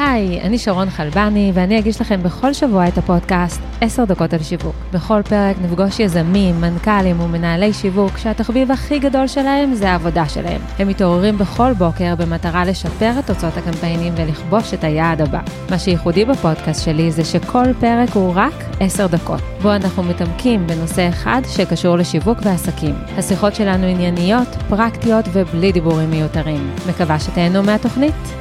היי, אני שרון חלבני, ואני אגיש לכם בכל שבוע את הפודקאסט 10 דקות על שיווק. בכל פרק נפגוש יזמים, מנכ"לים ומנהלי שיווק שהתחביב הכי גדול שלהם זה העבודה שלהם. הם מתעוררים בכל בוקר במטרה לשפר את תוצאות הקמפיינים ולכבוש את היעד הבא. מה שייחודי בפודקאסט שלי זה שכל פרק הוא רק 10 דקות, בו אנחנו מתעמקים בנושא אחד שקשור לשיווק ועסקים. השיחות שלנו ענייניות, פרקטיות ובלי דיבורים מיותרים. מקווה שתהנו מהתוכנית.